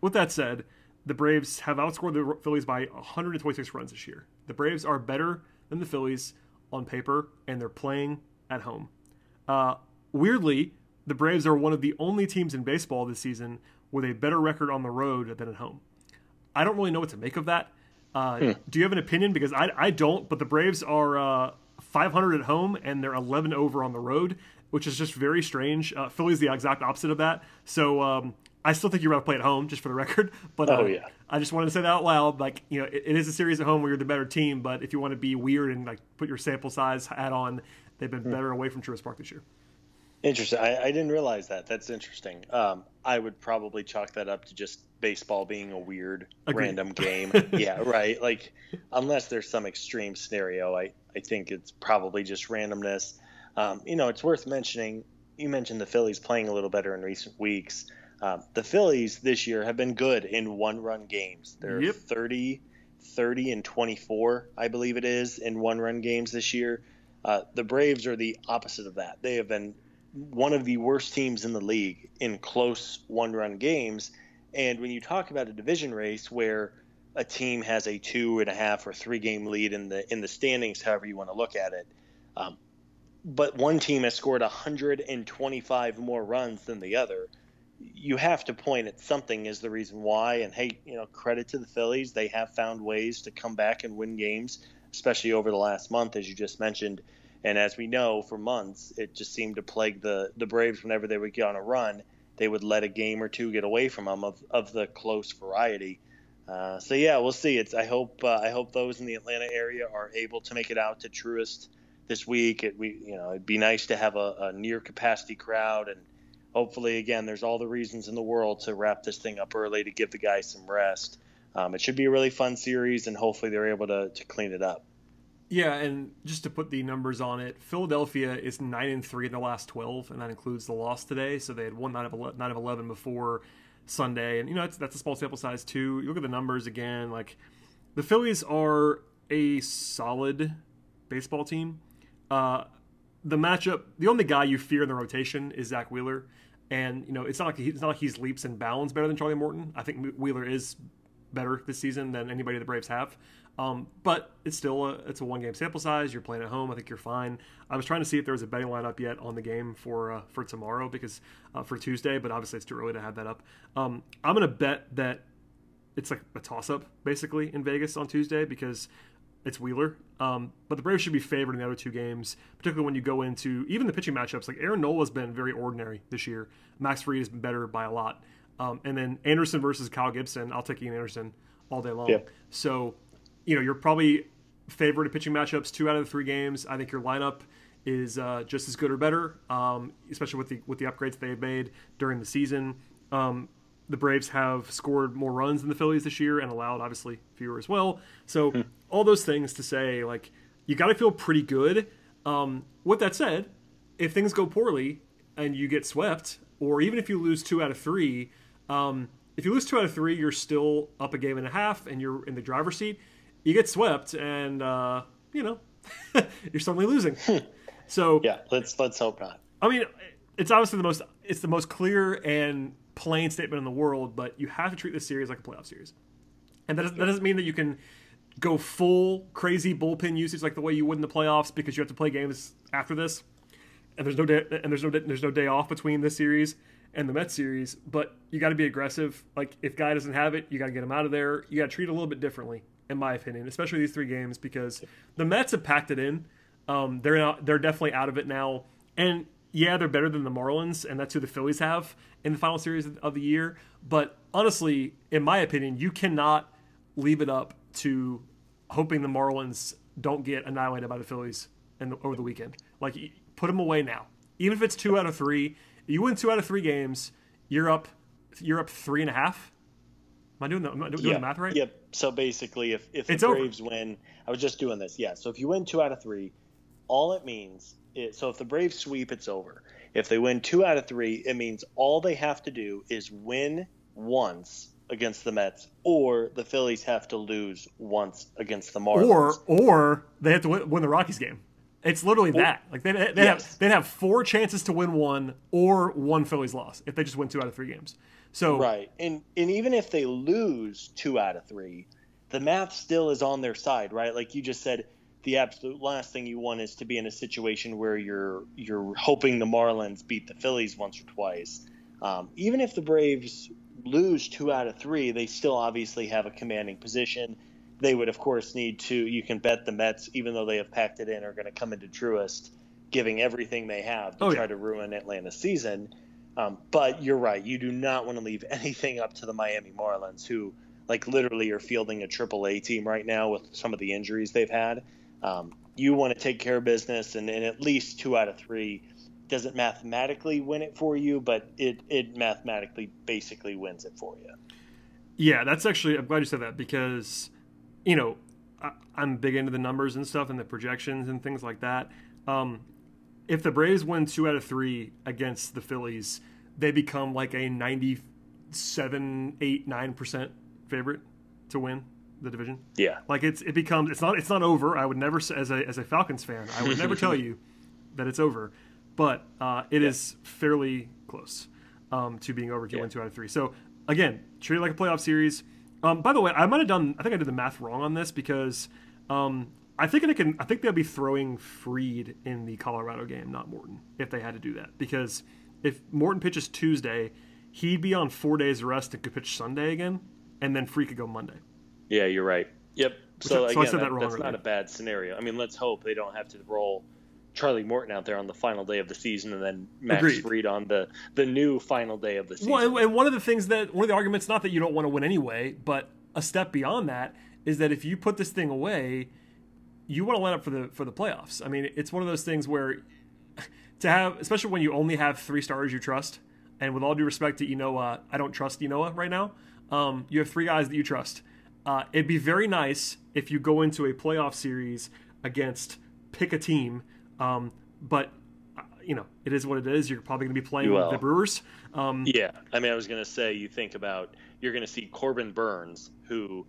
With that said, the Braves have outscored the Phillies by 126 runs this year. The Braves are better than the Phillies on paper, and they're playing at home. Uh, weirdly, the Braves are one of the only teams in baseball this season with a better record on the road than at home. I don't really know what to make of that. Uh, hmm. Do you have an opinion? Because I, I don't, but the Braves are uh, 500 at home and they're 11 over on the road, which is just very strange. Uh, Philly's the exact opposite of that. So um, I still think you're about to play at home, just for the record. But oh, uh, yeah. I just wanted to say that out loud. Like, you know, it, it is a series at home where you're the better team, but if you want to be weird and like put your sample size hat on, they've been mm. better away from Truist Park this year. Interesting. I, I didn't realize that. That's interesting. Um, I would probably chalk that up to just baseball being a weird, Agreed. random game. yeah, right. Like, unless there's some extreme scenario, I, I think it's probably just randomness. Um, you know, it's worth mentioning. You mentioned the Phillies playing a little better in recent weeks. Um, the Phillies this year have been good in one run games. They're yep. 30, 30 and 24, I believe it is, in one run games this year. Uh, the Braves are the opposite of that. They have been one of the worst teams in the league in close one run games. And when you talk about a division race where a team has a two and a half or three game lead in the in the standings, however you want to look at it, um, but one team has scored 125 more runs than the other you have to point at something as the reason why. And hey, you know, credit to the Phillies. They have found ways to come back and win games, especially over the last month, as you just mentioned. And as we know, for months, it just seemed to plague the, the Braves whenever they would get on a run. They would let a game or two get away from them of, of the close variety. Uh, so yeah, we'll see. It's I hope uh, I hope those in the Atlanta area are able to make it out to Truist this week. It we you know it'd be nice to have a, a near capacity crowd and hopefully again there's all the reasons in the world to wrap this thing up early to give the guys some rest. Um, it should be a really fun series and hopefully they're able to to clean it up. Yeah, and just to put the numbers on it, Philadelphia is nine and three in the last twelve, and that includes the loss today. So they had won nine of 11, nine of eleven before Sunday, and you know that's, that's a small sample size too. You look at the numbers again, like the Phillies are a solid baseball team. Uh, the matchup, the only guy you fear in the rotation is Zack Wheeler, and you know it's not like he, it's not like he's leaps and bounds better than Charlie Morton. I think Wheeler is better this season than anybody the Braves have. Um, but it's still a, it's a one game sample size. You're playing at home. I think you're fine. I was trying to see if there was a betting lineup yet on the game for uh, for tomorrow because uh, for Tuesday, but obviously it's too early to have that up. Um, I'm gonna bet that it's like a toss up basically in Vegas on Tuesday because it's Wheeler. Um, but the Braves should be favored in the other two games, particularly when you go into even the pitching matchups. Like Aaron Nola has been very ordinary this year. Max Fried has been better by a lot. Um, and then Anderson versus Kyle Gibson, I'll take Ian Anderson all day long. Yeah. So you know, you're probably favored in pitching matchups two out of the three games. I think your lineup is uh, just as good or better, um, especially with the with the upgrades they've made during the season. Um, the Braves have scored more runs than the Phillies this year and allowed obviously fewer as well. So hmm. all those things to say, like you got to feel pretty good. Um, with that said, if things go poorly and you get swept, or even if you lose two out of three, um, if you lose two out of three, you're still up a game and a half and you're in the driver's seat you get swept, and uh, you know you're suddenly losing. so yeah, let's let's hope not. I mean, it's obviously the most it's the most clear and plain statement in the world, but you have to treat this series like a playoff series, and that doesn't, that doesn't mean that you can go full crazy bullpen usage like the way you would in the playoffs because you have to play games after this, and there's no day and there's no day, there's no day off between this series and the Mets series. But you got to be aggressive. Like if guy doesn't have it, you got to get him out of there. You got to treat it a little bit differently in my opinion, especially these three games because the Mets have packed it in. Um, they're not, they're definitely out of it now, and yeah, they're better than the Marlins, and that's who the Phillies have in the final series of the year. But honestly, in my opinion, you cannot leave it up to hoping the Marlins don't get annihilated by the Phillies the, over the weekend. Like, put them away now. Even if it's two out of three, you win two out of three games, you're up. You're up three and a half Am I doing the, am I doing yep. the math right? Yep. So basically, if, if the Braves over. win, I was just doing this. Yeah. So if you win two out of three, all it means is so if the Braves sweep, it's over. If they win two out of three, it means all they have to do is win once against the Mets, or the Phillies have to lose once against the Marlins, or or they have to win, win the Rockies game. It's literally or, that. Like they they yes. have they have four chances to win one or one Phillies loss if they just win two out of three games. So right, and and even if they lose two out of three, the math still is on their side, right? Like you just said, the absolute last thing you want is to be in a situation where you're you're hoping the Marlins beat the Phillies once or twice. Um, even if the Braves lose two out of three, they still obviously have a commanding position. They would, of course, need to. You can bet the Mets, even though they have packed it in, are going to come into Truist, giving everything they have to oh, try yeah. to ruin Atlanta's season. Um, but you're right. You do not want to leave anything up to the Miami Marlins, who like literally are fielding a Triple A team right now with some of the injuries they've had. Um, you want to take care of business, and, and at least two out of three doesn't mathematically win it for you, but it it mathematically basically wins it for you. Yeah, that's actually I'm glad you said that because you know I, am big into the numbers and stuff and the projections and things like that. Um, if the Braves win two out of three against the Phillies, they become like a 97, 8, 9% favorite to win the division. Yeah. Like it's it becomes it's not it's not over. I would never as a as a Falcons fan, I would never tell you that it's over, but uh, it yeah. is fairly close um, to being over to yeah. win two out of three. So again, treat it like a playoff series. Um, by the way, I might have done I think I did the math wrong on this because um, I think they can. I think they'll be throwing Fried in the Colorado game, not Morton, if they had to do that. Because if Morton pitches Tuesday, he'd be on four days rest and could pitch Sunday again, and then Fried could go Monday. Yeah, you're right. Yep. So, so again, that, that that's not a bad scenario. I mean, let's hope they don't have to roll Charlie Morton out there on the final day of the season, and then Max Agreed. Fried on the the new final day of the season. Well, and one of the things that one of the arguments, not that you don't want to win anyway, but a step beyond that is that if you put this thing away, you want to line up for the for the playoffs. I mean, it's one of those things where to have, especially when you only have three stars you trust, and with all due respect to Ynoa, I don't trust Ynoa right now. Um, you have three guys that you trust. Uh, it'd be very nice if you go into a playoff series against pick a team, um, but uh, you know it is what it is. You're probably going to be playing the Brewers. Um, yeah, I mean, I was going to say you think about you're going to see Corbin Burnes, who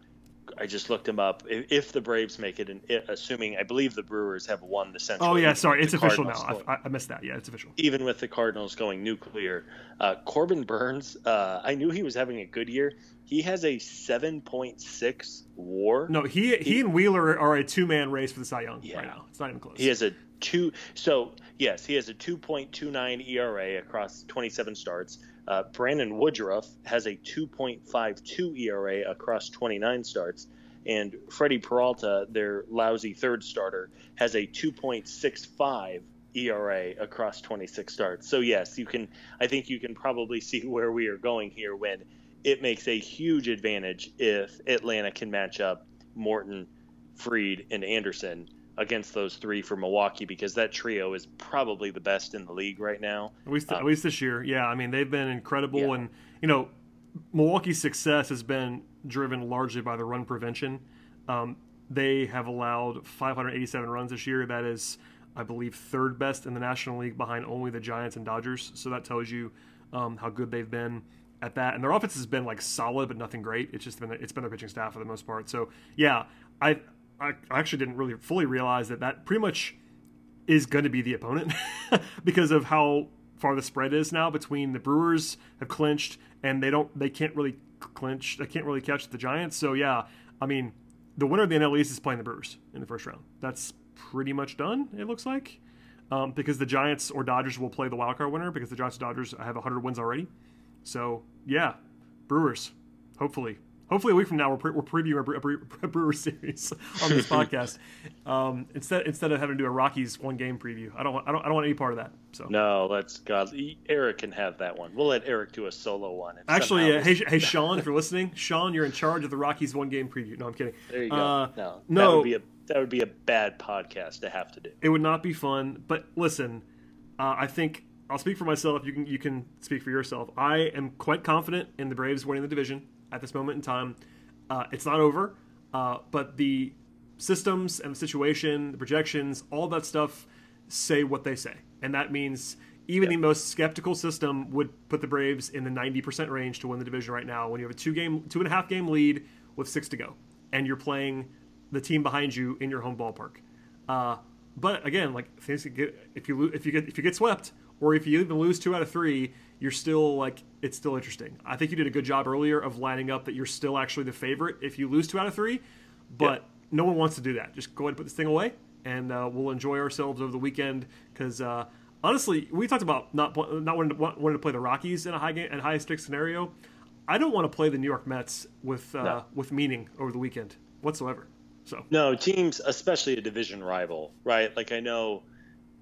I just looked him up. If the Braves make it, and assuming I believe the Brewers have won the Central. Oh yeah, sorry, it's official now. I, I, missed that. Yeah, it's official. Even with the Cardinals going nuclear, uh, Corbin Burnes. uh, I knew he was having a good year. He has a 7.6 WAR. No, he he, he and Wheeler are a two man race for the Cy Young yeah. right now. It's not even close. He has a two. So yes, he has a 2.29 ERA across 27 starts. Uh, Brandon Woodruff has a 2.52 ERA across 29 starts, and Freddie Peralta, their lousy third starter, has a 2.65 ERA across 26 starts. So yes, you can. I think you can probably see where we are going here when it makes a huge advantage if Atlanta can match up Morton, Fried, and Anderson against those three for Milwaukee because that trio is probably the best in the league right now. At least, um, at least this year, yeah. I mean, they've been incredible, yeah. and you know, Milwaukee's success has been driven largely by the run prevention. Um, they have allowed 587 runs this year. That is, I believe, third best in the National League behind only the Giants and Dodgers. So that tells you um, how good they've been at that. And their offense has been like solid, but nothing great. It's just been it's been their pitching staff for the most part. So yeah, I I actually didn't really fully realize that that pretty much is going to be the opponent because of how far the spread is now between the Brewers have clinched and they don't they can't really clinch they can't really catch the Giants. So yeah, I mean the winner of the NL East is playing the Brewers in the first round. That's pretty much done. It looks like um, because the Giants or Dodgers will play the wild card winner because the Giants and Dodgers have 100 wins already. So yeah, Brewers hopefully hopefully a week from now we're, pre- we're previewing a, Bre- a, Brewer series on this podcast um, instead instead of having to do a Rockies one game preview. I don't want I don't, I don't want any part of that. So no, let's God. Eric can have that one. We'll let Eric do a solo one. Actually, uh, hey hey Sean, if you're listening, Sean, you're in charge of the Rockies one game preview. No, I'm kidding. There you go. Uh, no, no, that would be a that would be a bad podcast to have to do. It would not be fun. But listen, uh, I think I'll speak for myself. You can you can speak for yourself. I am quite confident in the Braves winning the division at this moment in time. Uh, it's not over, uh, but the systems and the situation, the projections, all that stuff say what they say, and that means even the most skeptical system would put the Braves in the 90% range to win the division right now when you have a two game, two and a half game lead with six to go, and you're playing the team behind you in your home ballpark. Uh, but again, like things get, if you if you get if you get swept, or if you even lose two out of three, you're still like it's still interesting. I think you did a good job earlier of lining up that you're still actually the favorite if you lose two out of three, but no one wants to do that. Just go ahead and put this thing away, and uh, we'll enjoy ourselves over the weekend because. Uh, honestly, we talked about not not wanting to, wanting to play the Rockies in a high game and high stakes scenario. I don't want to play the New York Mets with uh, no. with meaning over the weekend whatsoever. So no teams, especially a division rival, right? Like I know,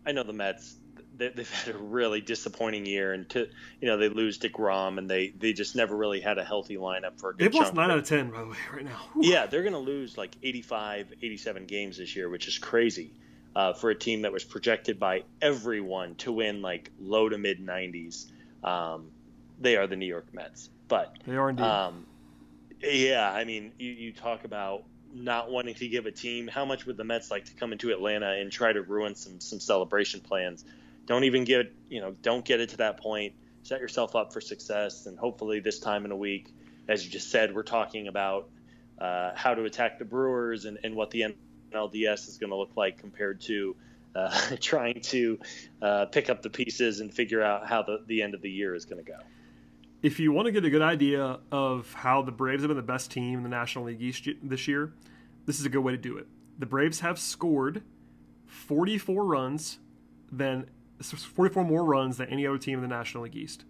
I know the Mets they, have had a really disappointing year, and to you know they lose deGrom, and they they just never really had a healthy lineup for a good. They've lost nine out of ten, by the way, right now. Whew. Yeah, they're going to lose like 85, 87 games this year, which is crazy uh, for a team that was projected by everyone to win like low to mid 90s. Um, they are the New York Mets, but they are indeed. Um, yeah, I mean, you, you talk about not wanting to give a team. How much would the Mets like to come into Atlanta and try to ruin some some celebration plans? Don't even get you know don't get it to that point. Set yourself up for success and hopefully this time in a week as you just said we're talking about uh, how to attack the brewers and, and what the nlds is going to look like compared to uh, trying to uh, pick up the pieces and figure out how the, the end of the year is going to go. If you want to get a good idea of how the braves have been the best team in the national league east this year this is a good way to do it. The braves have scored 44 runs than 44 more runs than any other team in the National League East.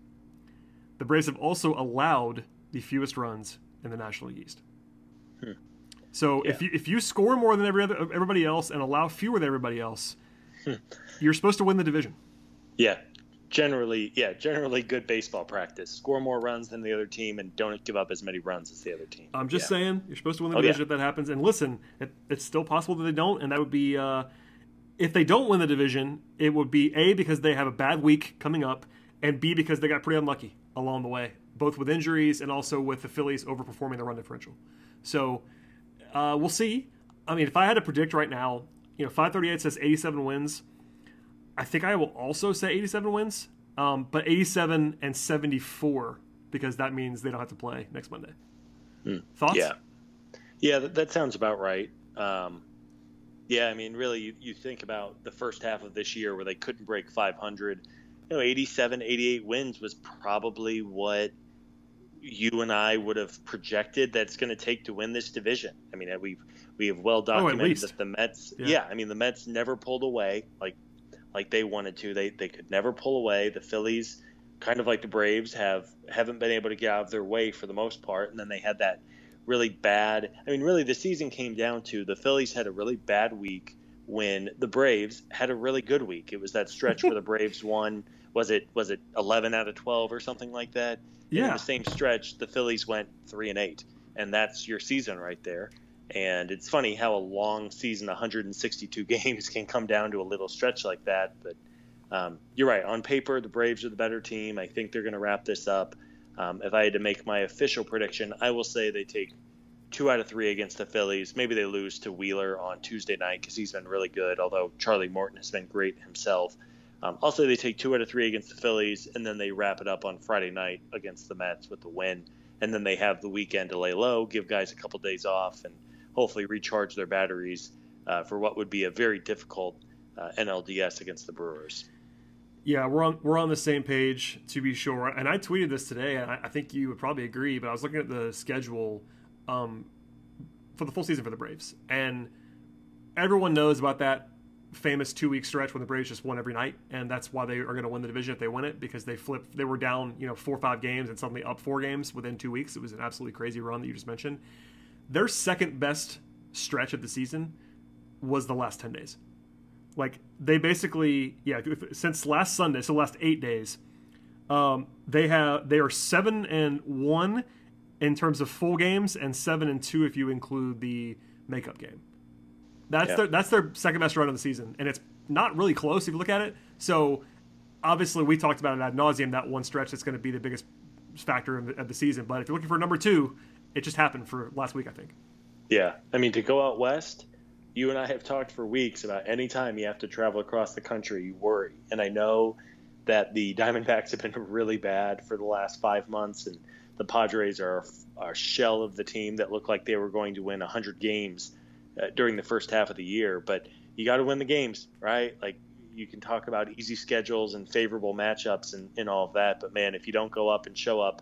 The Braves have also allowed the fewest runs in the National League East. Hmm. So yeah. if you if you score more than every other, everybody else and allow fewer than everybody else, hmm. you're supposed to win the division. Yeah, generally, yeah, generally good baseball practice. Score more runs than the other team, and don't give up as many runs as the other team. I'm just yeah. saying, you're supposed to win the Oh, division yeah. if that happens. And listen, it, it's still possible that they don't, and that would be uh, if they don't win the division, it would be a because they have a bad week coming up, and b because they got pretty unlucky along the way, both with injuries and also with the Phillies overperforming the run differential. So uh, we'll see. I mean, if I had to predict right now, you know, 538 says 87 wins. I think I will also say 87 wins, um, but 87 and 74 because that means they don't have to play next Monday. Thoughts? Hmm. Yeah, yeah, that, that sounds about right. Um, yeah, I mean, really, you, you think about the first half of this year where they couldn't break 500. You know, 87, 88 wins was probably what you and I would have projected that's going to take to win this division. I mean, we've we have well oh, documented least. that the Mets. Yeah. Yeah. I mean, the Mets never pulled away like like they wanted to. They they could never pull away. The Phillies, kind of like the Braves, have haven't been able to get out of their way for the most part. And then they had that really bad. I mean, really, the season came down to the Phillies had a really bad week when the Braves had a really good week. It was that stretch where the Braves won. Was it was it 11 out of 12 or something like that? Yeah. the same stretch, the Phillies went three and eight, and that's your season right there. And it's funny how a long season, 162 games, can come down to a little stretch like that. But um, you're right. On paper, the Braves are the better team. I think they're going to wrap this up. Um, if I had to make my official prediction, I will say they take two out of three against the Phillies. Maybe they lose to Wheeler on Tuesday night because he's been really good, although Charlie Morton has been great himself. Um, also, they take two out of three against the Phillies, and then they wrap it up on Friday night against the Mets with the win. And then they have the weekend to lay low, give guys a couple days off, and hopefully recharge their batteries uh, for what would be a very difficult uh, NLDS against the Brewers. Yeah, we're on we're on the same page to be sure. And I tweeted this today, and I, I think you would probably agree. But I was looking at the schedule um, for the full season for the Braves, and everyone knows about that famous two week stretch when the Braves just won every night, and that's why they are going to win the division if they win it because they flipped. They were down, you know, four or five games and suddenly up four games within two weeks. It was an absolutely crazy run that you just mentioned. Their second best stretch of the season was the last ten days like they basically yeah if- since last sunday so last eight days um, they have they are seven and one in terms of full games and seven and two if you include the makeup game. That's Yeah. their that's their second best run of the season and it's not really close if you look at it. So obviously we talked about it ad nauseum that one stretch that's going to be the biggest factor of the, of the season but if you're looking for number two it just happened for last week i think. Yeah, I mean to go out west, you and I have talked for weeks about any time you have to travel across the country, you worry. And I know that the Diamondbacks have been really bad for the last five months, and the Padres are a shell of the team that looked like they were going to win 100 games uh, during the first half of the year. But you got to win the games, right? Like you can talk about easy schedules and favorable matchups and, and all of that, but man, if you don't go up and show up,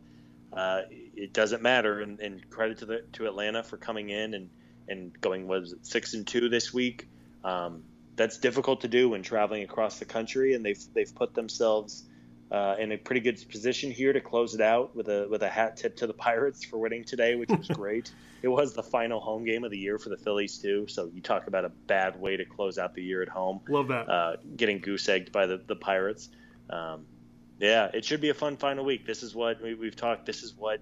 uh, it doesn't matter. And, and credit to the to Atlanta for coming in and and going was six and two this week. Um, that's difficult to do when traveling across the country, and they've they've put themselves uh, in a pretty good position here to close it out with a with a hat tip to the Pirates for winning today, which was great. It was the final home game of the year for the Phillies too, so you talk about a bad way to close out the year at home love that uh, getting goose egged by the, the Pirates. Um, yeah, it should be a fun final week. This is what we, we've talked. This is what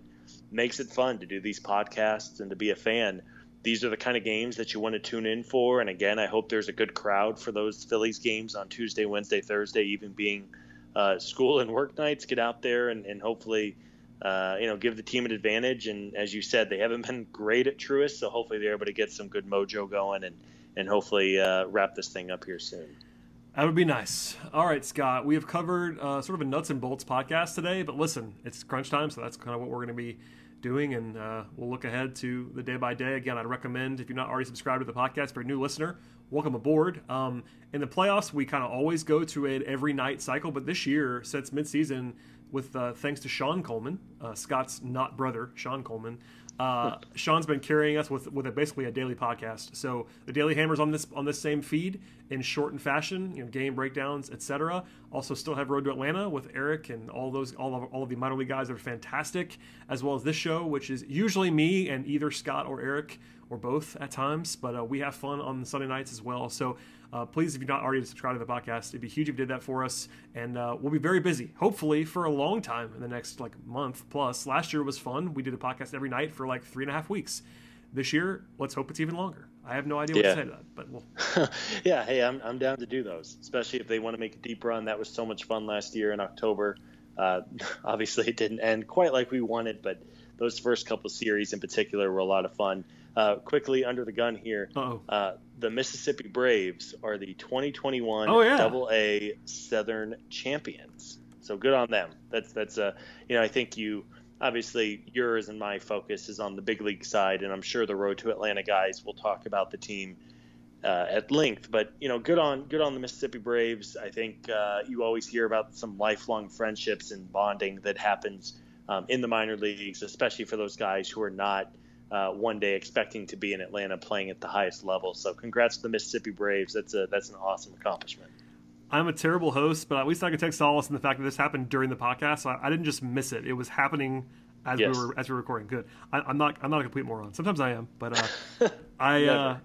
makes it fun to do these podcasts and to be a fan. These are the kind of games that you want to tune in for. And again, I hope there's a good crowd for those Phillies games on Tuesday, Wednesday, Thursday, even being uh, school and work nights. Get out there and, and hopefully, uh, you know, give the team an advantage. And as you said, they haven't been great at Truist, so hopefully they're able to get some good mojo going and and hopefully uh, wrap this thing up here soon. That would be nice. All right, Scott. We have covered uh, sort of a nuts and bolts podcast today, but listen, it's crunch time, so that's kind of what we're going to be doing, and uh, we'll look ahead to the day by day. Again, I'd recommend if you're not already subscribed to the podcast, for a new listener, welcome aboard. Um, in the playoffs, we kind of always go to an every night cycle, but this year, since midseason, with uh, thanks to Sean Coleman, uh, Scott's not brother, Sean Coleman. Uh, Sean's been carrying us with with a, basically a daily podcast. So the Daily Hammers on this on this same feed in shortened fashion, you know, game breakdowns, etc. Also, still have Road to Atlanta with Eric and all those all of all of the minor league guys that are fantastic, as well as this show, which is usually me and either Scott or Eric or both at times, but uh, we have fun on Sunday nights as well. So uh, please, if you're not already subscribed to the podcast, it'd be huge if you did that for us. And uh, we'll be very busy, hopefully, for a long time in the next like month plus. Last year was fun. We did a podcast every night for like three and a half weeks. This year, let's hope it's even longer. I have no idea what Yeah. to say to that, but we'll, yeah, hey, I'm, I'm down to do those, especially if they want to make a deep run. That was so much fun last year in October. Uh, obviously, it didn't end quite like we wanted, but those first couple series in particular were a lot of fun. Uh, quickly under the gun here, uh, the Mississippi Braves are the 2021 Oh, yeah. Double A Southern champions. So good on them. That's that's uh, you know I think you obviously yours and my focus is on the big league side, and I'm sure the Road to Atlanta guys will talk about the team uh, at length. But you know, good on good on the Mississippi Braves. I think uh, you always hear about some lifelong friendships and bonding that happens um, in the minor leagues, especially for those guys who are not uh, one day expecting to be in Atlanta playing at the highest level. So, congrats to the Mississippi Braves. That's a that's an awesome accomplishment. I'm a terrible host, but at least I can take solace in the fact that this happened during the podcast. So I, I didn't just miss it; it was happening as Yes. we were as we were recording. Good. I, I'm not I'm not a complete moron. Sometimes I am, but uh, I, uh,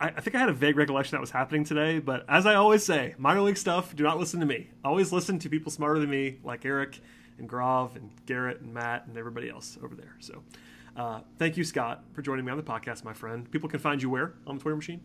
I I think I had a vague recollection that was happening today. But as I always say, minor league stuff. Do not listen to me. Always listen to people smarter than me, like Eric and Grov and Garrett and Matt and everybody else over there. So. Uh, thank you, Scott, for joining me on the podcast, my friend. People can find you where on the Twitter machine.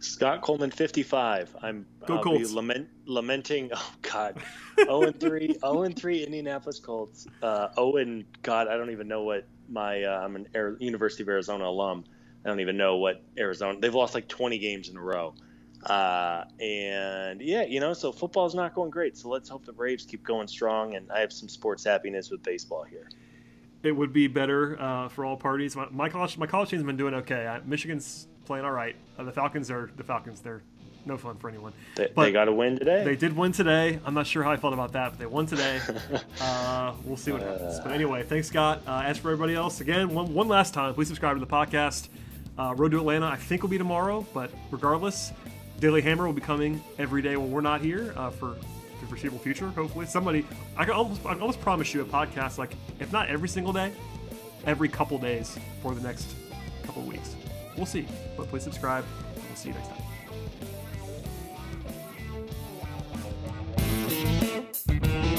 Scott Coleman, 55. I'm Go I'll Colts. be lament, lamenting. Oh God, 0 and 3, 0 and 3 Indianapolis Colts. Uh, 0 and God, I don't even know what my. Uh, I'm an Air, University of Arizona alum. I don't even know what Arizona. They've lost like 20 games in a row. Uh, and yeah, you know, so football's not going great. So let's hope the Braves keep going strong. And I have some sports happiness with baseball here. It would be better uh, for all parties. My, my college my college team's been doing okay. Uh, Michigan's playing all right. Uh, the Falcons are the Falcons. They're no fun for anyone. They, But they got to win today. They did win today. I'm not sure how I felt about that, but they won today. uh, we'll see what happens. But anyway, thanks, Scott. Uh, as for everybody else, again, one, one last time, please subscribe to the podcast. Uh, Road to Atlanta, I think, will be tomorrow, but regardless, Daily Hammer will be coming every day when we're not here uh, for the foreseeable future. Hopefully, somebody I can almost I can almost promise you a podcast like if not every single day, every couple days for the next couple weeks. We'll see, but please subscribe. And we'll see you next time. Thank you.